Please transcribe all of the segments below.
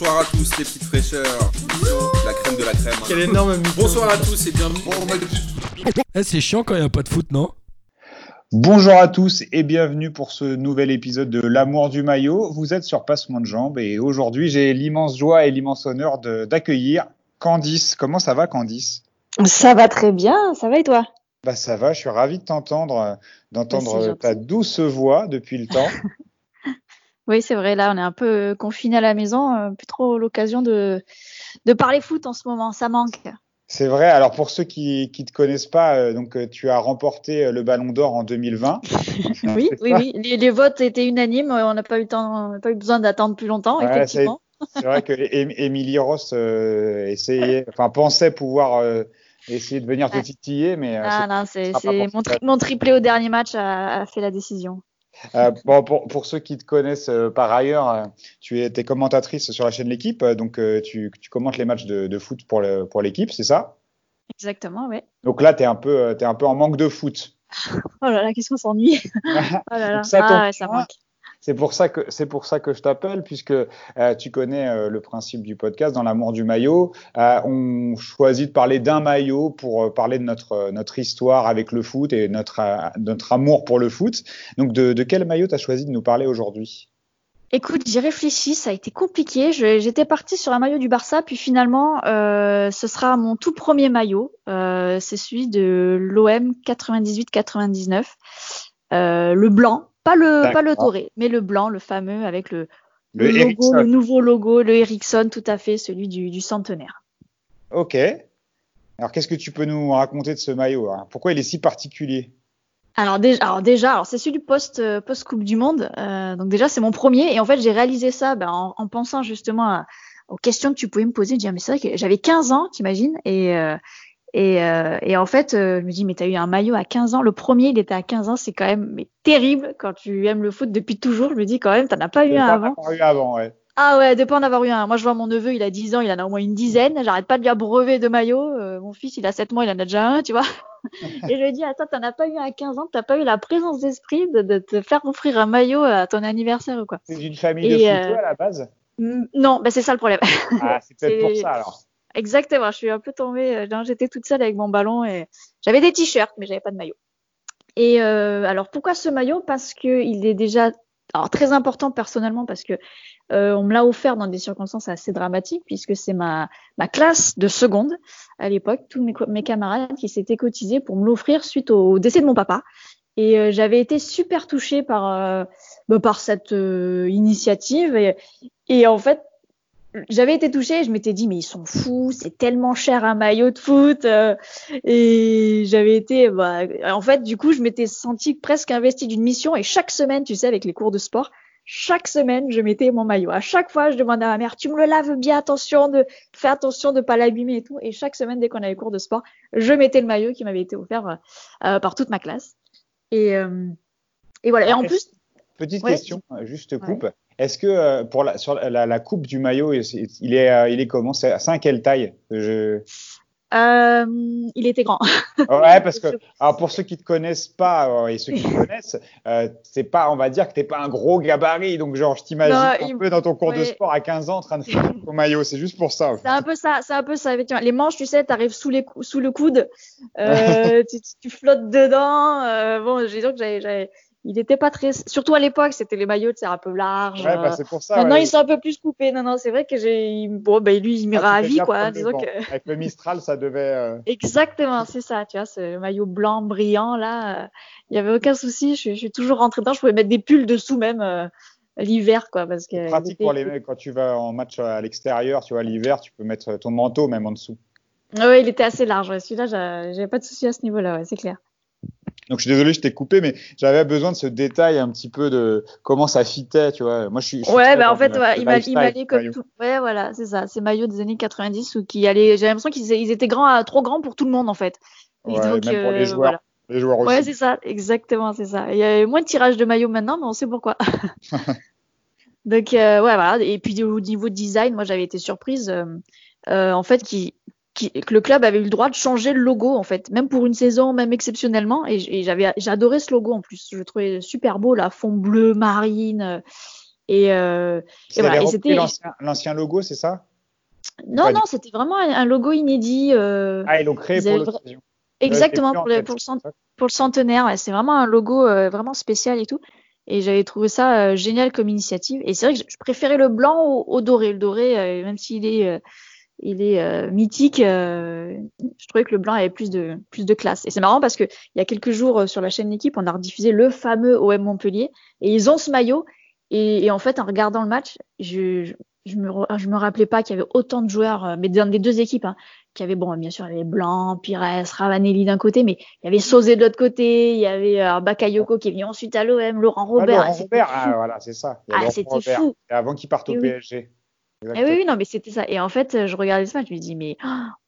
bonsoir à tous les petites fraîcheurs. La crème de la crème. Quel énorme mytho. Bonsoir à tous et bienvenue. Eh, c'est chiant quand il n'y a pas de foot, non? Bonjour à tous et bienvenue pour ce nouvel épisode de L'amour du maillot. Vous êtes sur Passement de Jambes et aujourd'hui j'ai l'immense joie et l'immense honneur de- d'accueillir Candice. Comment ça va Candice? Ça va très bien, ça va et toi? Bah ça va, je suis ravi de t'entendre, euh, d'entendre Merci, euh, ta douce voix depuis le temps. Oui, c'est vrai, là on est un peu confiné à la maison, euh, plus trop l'occasion de, de parler foot en ce moment, ça manque. C'est vrai. Alors pour ceux qui qui te connaissent pas, euh, donc euh, tu as remporté le Ballon d'Or en 2020. Oui, oui, oui, les, les votes étaient unanimes, on n'a pas eu temps, on n'a pas eu besoin d'attendre plus longtemps, Ouais, effectivement. C'est vrai que Émilie Ross euh, essayait, enfin pensait pouvoir euh, essayer de venir te titiller, mais Ah non, c'est mon, tri- mon triplé au dernier match a, a fait la décision. Euh, bon, pour, pour ceux qui te connaissent euh, par ailleurs, euh, tu es, commentatrice sur la chaîne L'équipe, donc tu, tu commentes les matchs de, de foot pour, le, pour l'équipe, c'est ça? Exactement, oui. Donc là, tu es, un peu, t'es un peu en manque de foot. Oh là là, qu'est-ce qu'on s'ennuie? Oh là là. Ça Ah ouais, ça manque. C'est pour ça que c'est pour ça que je t'appelle, puisque euh, tu connais euh, le principe du podcast dans l'amour du maillot. Euh, on choisit de parler d'un maillot pour parler de notre notre histoire avec le foot et notre notre amour pour le foot. Donc de, quel maillot tu as choisi de nous parler aujourd'hui? Écoute, j'ai réfléchi, ça a été compliqué. J'étais partie sur un maillot du Barça, puis finalement, ce sera mon tout premier maillot. C'est celui de l'OM 98-99, euh, le blanc, pas le pas le doré, mais le blanc, le fameux avec le, Le le logo, Ericsson. le nouveau logo, le Ericsson, tout à fait, celui du, du centenaire. Ok. Alors, qu'est-ce que tu peux nous raconter de ce maillot hein? Pourquoi il est si particulier? Alors déjà, alors déjà, alors c'est celui du post euh, post Coupe du Monde. Euh, donc déjà c'est mon premier et en fait j'ai réalisé ça ben, en, en pensant justement à- aux questions que tu pouvais me poser. Je dis ah, mais c'est vrai que j'avais 15 ans, t'imagines et euh, et, euh, et en fait euh, je me dis mais t'as eu un maillot à 15 ans. Le premier il était à 15 ans, c'est quand même mais terrible quand tu aimes le foot depuis toujours. Je me dis quand même t'en as pas eu un avant. eu avant, ouais. Ah ouais, de pas en avoir eu un. Moi, je vois mon neveu, il a 10 ans, il en a au moins une dizaine. J'arrête pas de lui abreuver de maillots. Euh, mon fils, il a 7 mois, il en a déjà un, tu vois. Et je lui dis, attends, t'en as pas eu un à 15 ans, t'as pas eu la présence d'esprit de, de te faire offrir un maillot à ton anniversaire ou quoi. C'est une famille Et, de euh, footeux à la base? Non, bah c'est ça le problème. Ah, c'est peut-être pour ça alors. Exactement, je suis un peu tombée. euh, J'étais toute seule avec mon ballon et j'avais des t-shirts, mais j'avais pas de maillot. Et euh, alors pourquoi ce maillot? Parce que il est déjà alors très important personnellement parce que euh, on me l'a offert dans des circonstances assez dramatiques puisque c'est ma ma classe de seconde à l'époque, tous mes, mes camarades qui s'étaient cotisés pour me l'offrir suite au décès de mon papa. Et euh, j'avais été super touchée par euh, bah, par cette euh, initiative et, et en fait j'avais été touchée, je m'étais dit mais ils sont fous, c'est tellement cher un maillot de foot euh, et j'avais été bah, en fait du coup je m'étais sentie presque investie d'une mission. Et chaque semaine tu sais avec les cours de sport chaque semaine je mettais mon maillot. À chaque fois je demandais à ma mère tu me le laves bien attention de fais attention de pas l'abîmer et tout. Et chaque semaine dès qu'on avait cours de sport je mettais le maillot qui m'avait été offert euh, par toute ma classe. Et euh, et voilà. Et en plus Petite Ouais. question, juste coupe. Est-ce que euh, pour la, sur la, la coupe du maillot, il est, euh, il est comment? C'est à quelle taille? Je... euh, il était grand Ouais, parce que alors pour ceux qui te connaissent pas et ceux qui te connaissent, euh, c'est pas, on va dire que t'es pas un gros gabarit, donc genre je t'imagine un il- peu dans ton cours de sport à 15 ans en train de faire ton maillot. C'est juste pour ça. C'est un peu ça, c'est un peu ça. Effectivement. Les manches, tu sais, t'arrives sous les sous le coude, euh, tu, tu- flottes dedans. Bon, j'ai dit que j'avais- il était pas très, surtout à l'époque, c'était les maillots, c'est un peu large. Ouais, bah, euh. c'est pour ça. Maintenant, ouais. ils sont un peu plus coupés. Non, non, c'est vrai que j'ai, bon, ben lui, il Ah, fais ravi, gaffe quoi. Disons que, Avec le Mistral, ça devait. euh, exactement, c'est ça. Tu vois, ce maillot blanc brillant là, euh, il y avait aucun souci. Je, je suis toujours rentrée dedans. Je pouvais mettre des pulls dessous même euh, l'hiver, quoi, parce que. pratique était- pour les mecs quand tu vas en match à l'extérieur, tu vois, l'hiver, tu peux mettre ton manteau même en dessous. Ouais, il était assez large. ouais. Celui-là, j'a- j'avais pas de souci à ce niveau-là. Ouais, c'est clair. Donc je suis désolé, je t'ai coupé, mais j'avais besoin de ce détail un petit peu de comment ça fitait, tu vois. Moi, je suis. je suis Ouais, bah en fait, le- ouais, il m'allait comme maillot. tout. Ouais, voilà, c'est ça. Ces maillots des années 90 ou qui allaient. J'ai l'impression qu'ils ils étaient grands, trop grands pour tout le monde en fait. Ouais, donc, même pour les euh, joueurs, voilà. les joueurs aussi. Ouais, c'est ça, exactement, c'est ça. Il y a moins de tirage de maillots maintenant, mais on sait pourquoi. Donc, euh, ouais, voilà. Et puis au niveau design, moi, j'avais été surprise, euh, euh, en fait, qui, qui, que le club avait eu le droit de changer le logo, en fait, même pour une saison, même exceptionnellement. Et, j'avais, j'adorais ce logo en plus. Je le trouvais super beau, là, fond bleu marine. Et, euh, et, voilà, c'était l'ancien logo, c'est ça? Non, non, c'était vraiment un, logo inédit. Euh, ah, ils l'ont créé pour l'occasion. Exactement, pour, le, pour, le, pour, le, centenaire. c'est vraiment un logo euh, vraiment spécial et tout. Et j'avais trouvé ça génial comme initiative. Et c'est vrai que je, préférais le blanc au, au doré. Le doré, même s'il est il est euh, mythique. Euh, je trouvais que le blanc avait plus de plus de classe. Et c'est marrant parce que il y a quelques jours euh, sur la chaîne L'équipe, on a rediffusé le fameux OM Montpellier et ils ont ce maillot. Et, et en fait, en regardant le match, je, je, je me je me rappelais pas qu'il y avait autant de joueurs, mais dans les deux équipes, hein, qui avait bon, bien sûr, il y avait Blanc, Pires, Ravanelli d'un côté, mais il y avait Sauzé de l'autre côté, il y avait Bakayoko qui est venu ensuite à l'OM, Laurent Robert. Ah, Laurent Robert, ah, voilà, c'est ça. Ah, c'était fou. Avant qu'il parte au PSG. Eh oui, oui, non, mais c'était ça. Et en fait, je regardais match, je me dis, mais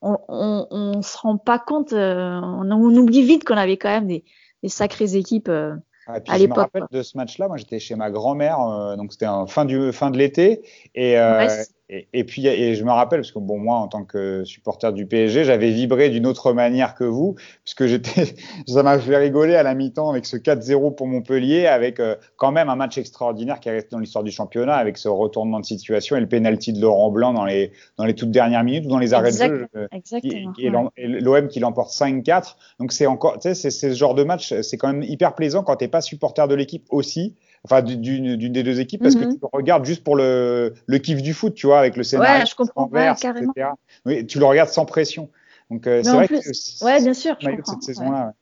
on, on, on se rend pas compte, euh, on, on, oublie vite qu'on avait quand même des, des sacrées équipes euh, ah, à l'époque. Je me rappelle de ce match-là, moi j'étais chez ma grand-mère, euh, donc c'était fin, du, fin de l'été, et, euh, et, et, puis, et je me rappelle, parce que bon, moi, en tant que supporter du PSG, j'avais vibré d'une autre manière que vous, puisque j'étais, ça m'a fait rigoler à la mi-temps avec ce 4-0 pour Montpellier, avec euh, quand même un match extraordinaire qui est resté dans l'histoire du championnat, avec ce retournement de situation et le penalty de Laurent Blanc dans les, dans les toutes dernières minutes ou dans les arrêts de jeu. Euh, exactement. Et, l'OM qui l'emporte 5-4. Donc c'est encore, tu sais, c'est ce genre de match, c'est quand même hyper plaisant quand t'es pas supporter de l'équipe aussi enfin d'une des deux équipes parce que mhm. tu le regardes juste pour le, le kiff du foot, tu vois, avec le scénario. Ouais, je comprends. carrément. Oui, tu le regardes sans pression. Donc euh, c'est vrai que ouais, bien sûr, je comprends, cette saison-là.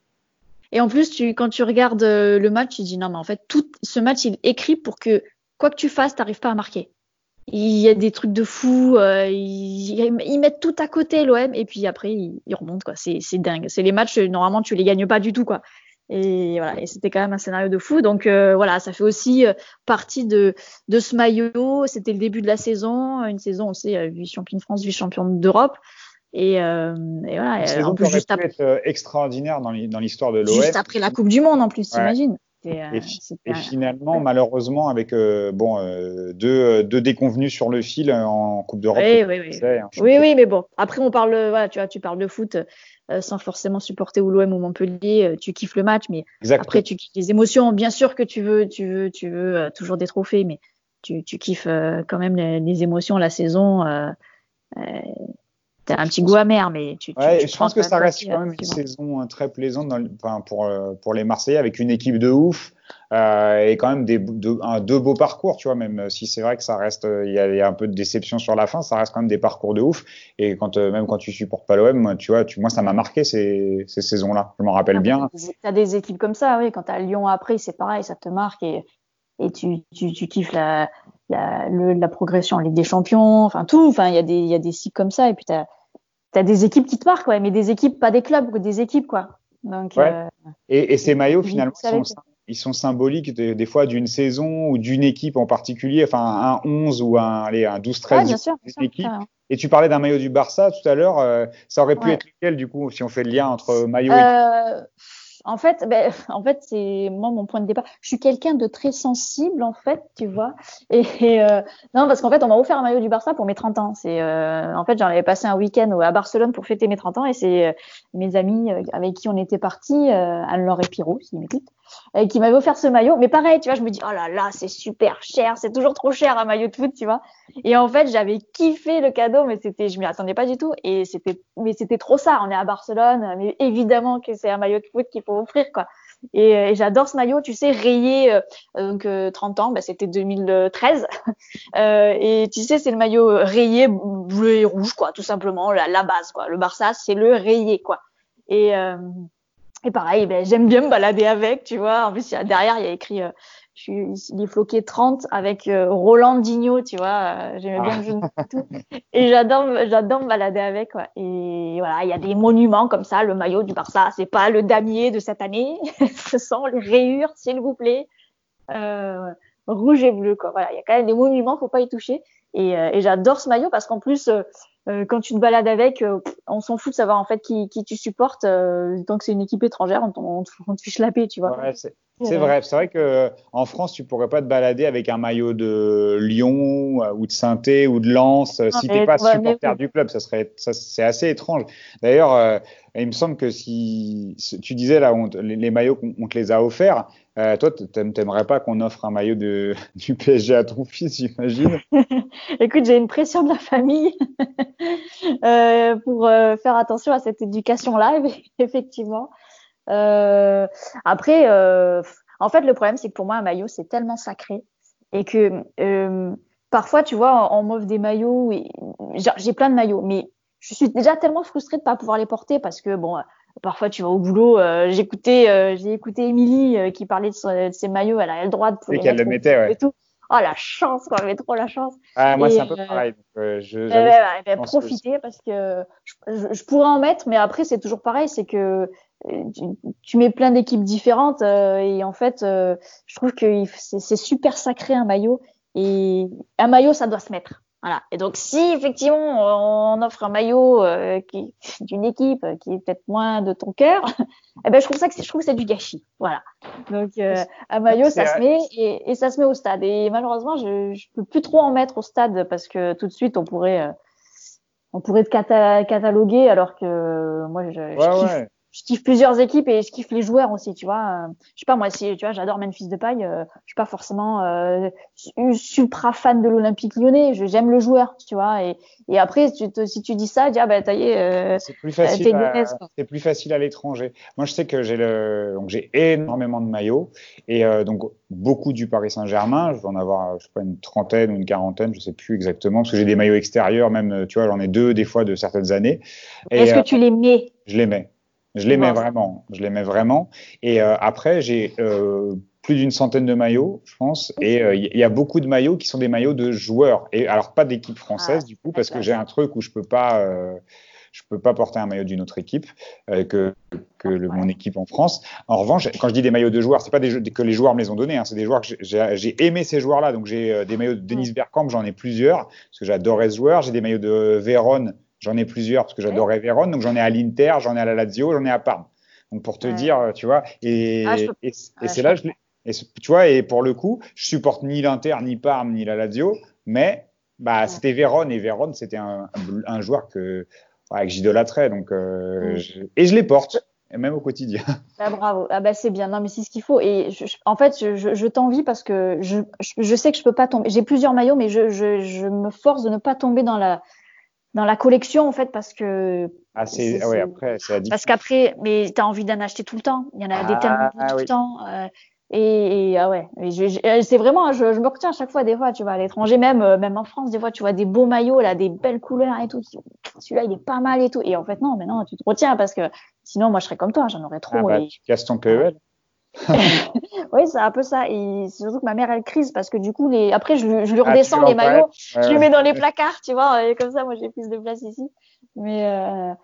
Et en plus, tu, quand tu regardes euh, le match, tu dis non, mais en fait, tout ce match, il est écrit pour que quoi que tu fasses, tu n'arrives pas à marquer. Il y a des trucs de fou, euh, ils, ils, mettent tout à côté l'OM et puis après ils, ils remontent quoi. C'est dingue. C'est les matchs normalement tu les gagnes pas du tout quoi. Et voilà, et c'était quand même un scénario de fou. Donc euh, voilà, ça fait aussi euh, partie de, de ce maillot. C'était le début de la saison, une saison, on sait, vice-champion de France, vice-championne d'Europe. Et, euh, et voilà. C'est en plus, juste après, être euh, extraordinaire dans l'histoire de l'OM. Juste après la Coupe du Monde, en plus, ouais. t'imagines. Et, et, finalement, malheureusement, avec bon deux, deux déconvenus sur le fil en Coupe d'Europe. Oui, oui, oui. oui, oui, mais bon. Après, on parle, voilà, tu vois, tu parles de foot. Euh, sans forcément supporter ou l'OM ou Montpellier, euh, tu kiffes le match, mais après tu kiffes les émotions. Bien sûr que tu veux, tu veux, tu veux euh, toujours des trophées, mais tu, tu kiffes quand même les, les, émotions, la saison. T'as un petit goût amer, mais tu. Ouais, tu je pense que ça reste quand même une saison très plaisante dans, enfin, pour pour les Marseillais avec une équipe de ouf euh, et quand même des de, un, deux beaux parcours, tu vois. Même si c'est vrai que ça reste, il y, a, y, a, un peu de déception sur la fin, ça reste quand même des parcours de ouf. Et quand même quand tu supportes pas l'OM, tu vois, tu, moi ça m'a marqué ces, ces saisons-là. Je m'en rappelle ah, bien. T'as des équipes comme ça, oui. Quand t'as Lyon après, c'est pareil, ça te marque et et tu tu, tu kiffes la la, le, la progression en Ligue des Champions, enfin tout. Enfin, il y a des y a des cycles comme ça et puis t'as as des équipes qui te marquent, ouais, mais des équipes, pas des clubs, des équipes, quoi. Donc, ouais. euh, et, et, ces maillots, finalement, ils sont, ils sont, symboliques des, des fois d'une saison ou d'une équipe en particulier, enfin un 11 ou un, allez, un 12-13 ouais, bien sûr, équipe. Et tu parlais d'un maillot du Barça tout à l'heure, euh, ça aurait pu ouais. être lequel du coup, si on fait le lien entre maillot euh, et en fait, ben, en fait, c'est moi mon point de départ. Je suis quelqu'un de très sensible, en fait, tu vois. Et, euh, non, parce qu'en fait, on m'a offert un maillot du Barça pour mes 30 ans. C'est, euh, en fait, j'en avais passé un week-end à Barcelone pour fêter mes 30 ans, et c'est euh, mes amis avec qui on était partis, Anne-Laure et Pierrot, s'ils m'écoutent, qui m'avaient offert ce maillot. Mais pareil, tu vois, je me dis, oh là là, c'est super cher, c'est toujours trop cher un maillot de foot, tu vois. Et en fait, j'avais kiffé le cadeau, mais c'était, je m'y attendais pas du tout, et c'était, mais c'était trop ça. On est à Barcelone, mais évidemment que c'est un maillot de foot qu'il faut offrir, quoi. Et, et j'adore ce maillot, tu sais, rayé, euh, donc euh, 30 ans, bah, c'était 2013. euh, et tu sais, c'est le maillot rayé bleu et rouge, quoi, tout simplement, la, la base, quoi. Le Barça, c'est le rayé, quoi. Et, euh, et pareil, ben, j'aime bien me balader avec, tu vois. En plus, derrière, il y a écrit euh, il est floqué 30 avec euh, Roland Digno, tu vois, euh, j'aimais bien le jeu tout. Et j'adore j'adore me balader avec quoi. Et voilà, il y a des monuments comme ça, le maillot du Barça, c'est pas le damier de cette année, ce sont les rayures s'il vous plaît. Euh, rouge et bleu quoi. Voilà, il y a quand même des monuments, faut pas y toucher. Et, euh, et j'adore ce maillot parce qu'en plus euh, euh, quand tu te balades avec, euh, on s'en fout de savoir en fait qui, qui tu supportes. Euh, tant que c'est une équipe étrangère, on, on, on te fiche la paix, tu vois. Ouais, c'est vrai. C'est vrai que en France, tu pourrais pas te balader avec un maillot de Lyon ou de saint ou de Lens non, si t'es pas ouais, supporter du club. Ça serait, ça, c'est assez étrange. D'ailleurs, euh, il me semble que si tu disais là, on, les, les, maillots, on, te les a offerts. Euh, toi, t'aimerais pas qu'on offre un maillot de, du PSG à ton fils, j'imagine? Écoute, j'ai une pression de la famille euh, pour euh, faire attention à cette éducation live, effectivement. Euh, après, euh, en fait, le problème, c'est que pour moi, un maillot, c'est tellement sacré et que parfois, tu vois, on m'offre des maillots. J'ai plein de maillots, mais je suis déjà tellement frustrée de pas pouvoir les porter parce que bon parfois tu vas au boulot. Euh, j'écoutais, euh, j'ai écouté Émilie euh, qui parlait de, ses maillots. Elle a le droit de les qu'elle le mettait, ouais. et tout. Oh la chance, quoi, avait trop la chance. Ah, moi c'est un peu pareil. Donc, je, profiter parce que je, je, pourrais en mettre, mais après c'est toujours pareil, c'est que tu, tu, mets plein d'équipes différentes et en fait je trouve que c'est super sacré un maillot et un maillot ça doit se mettre. Voilà. Et donc, si effectivement on offre un maillot euh, qui, d'une équipe qui est peut-être moins de ton cœur, eh ben je trouve ça que c'est, je trouve que c'est du gâchis. Voilà. Donc euh, un maillot, ça se met et, et, ça se met au stade. Et malheureusement, je, je peux plus trop en mettre au stade parce que tout de suite on pourrait euh, on pourrait te cataloguer alors que moi je, ouais, je kiffe, je kiffe plusieurs équipes et je kiffe les joueurs aussi, tu vois. Je sais pas moi si tu vois, j'adore Memphis de paille, euh, je suis pas forcément euh, supra fan de l'Olympique Lyonnais, j'aime le joueur, tu vois. Et, et après tu te, si tu dis ça, dis ah bah ça y est, euh, c'est plus facile. C'est plus facile à l'étranger. Moi je sais que j'ai le donc j'ai énormément de maillots et euh, donc beaucoup du Paris Saint-Germain, je vais en avoir je sais pas une trentaine ou une quarantaine, je sais plus exactement parce que j'ai des maillots extérieurs même tu vois, j'en ai deux des fois de certaines années. Est-ce que tu les mets? Je les mets. Je l'aimais vraiment. Je l'aimais vraiment. Et euh, après, j'ai euh, plus d'une centaine de maillots, je pense. Et euh, il y a beaucoup de maillots qui sont des maillots de joueurs. Et alors pas d'équipe française ah, du coup, parce que j'ai un truc où je peux pas, euh, je peux pas porter un maillot d'une autre équipe euh, que que le, mon équipe en France. En revanche, quand je dis des maillots de joueurs, c'est pas des jeux, que les joueurs me les ont donnés. Hein, c'est des joueurs que j'ai aimé ces joueurs-là. Donc j'ai des maillots de Denis Bergkamp, j'en ai plusieurs parce que j'adorais ce joueur. J'ai des maillots de Vérone J'en ai plusieurs parce que j'adorais Vérone. Donc j'en ai à l'Inter, j'en ai à la Lazio, j'en ai à Parme. Donc pour te dire, tu vois, et, ah, et, c'est là, je et tu vois, et pour le coup, je supporte ni l'Inter, ni Parme, ni la Lazio, mais bah, c'était Vérone et Vérone, c'était un, un, joueur que, ouais, que j'idolâtrais. Donc, euh, je, et je les porte. Même au quotidien. Ah, bravo. Ah bah c'est bien. Non mais c'est ce qu'il faut. Et je, en fait, je, je t'envie parce que je, sais que je peux pas tomber. J'ai plusieurs maillots, mais je me force de ne pas tomber dans la dans la collection en fait parce que ah c'est ah ouais après c'est parce qu'après mais tu as envie d'en acheter tout le temps. Il y en a des tellement ah tout le temps euh, et, ah ouais. C'est vraiment je, je, me retiens à chaque fois des fois tu vas à l'étranger même euh, même en France des fois tu vois des beaux maillots là des belles couleurs et tout celui-là il est pas mal et tout. Et en fait non mais non tu te retiens parce que sinon moi je serais comme toi j'en aurais trop ah bah, tu casses ton PEL oui, c'est un peu ça. Et surtout que ma mère, elle crise parce que du coup, les... après, je, je lui ah, redescends les maillots, je lui mets dans les placards, tu vois. Et comme ça, moi, j'ai plus de place ici. Mais euh, euh,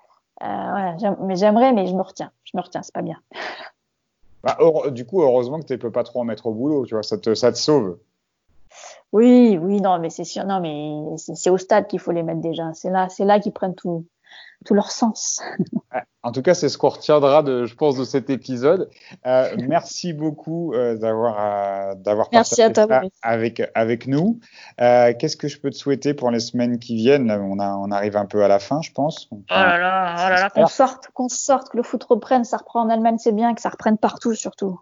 voilà, mais j'aimerais, mais je me retiens. Je me retiens, c'est pas bien. Bah, du coup, heureusement que tu peux pas trop en mettre au boulot, tu vois, ça te, ça te sauve. Oui, oui, non, mais c'est sûr, non, mais c'est au stade qu'il faut les mettre déjà. C'est là, c'est là qu'ils prennent tout, tout leur sens. En tout cas, c'est ce qu'on retiendra, de, je pense, de cet épisode. Euh, merci beaucoup euh, d'avoir euh, d'avoir partagé ça avec avec nous. Euh, Qu'est-ce que je peux te souhaiter pour les semaines qui viennent? On a on arrive un peu à la fin, je pense. oh là là, oh là là, qu'on sorte, qu'on sorte, que le foot reprenne. Ça reprend en Allemagne, c'est bien, que ça reprenne partout, surtout.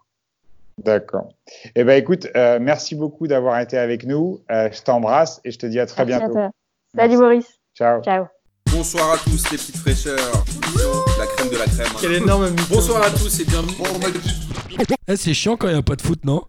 D'accord. Eh ben, écoute, euh, merci beaucoup d'avoir été avec nous. je t'embrasse et je te dis à très merci bientôt. À Salut Maurice. Ciao. Ciao. Bonsoir à tous les petites fraîcheurs. La crème de la crème. Quelle énorme Bonsoir à tous et bienvenue. Eh, c'est chiant quand il n'y a pas de foot, non?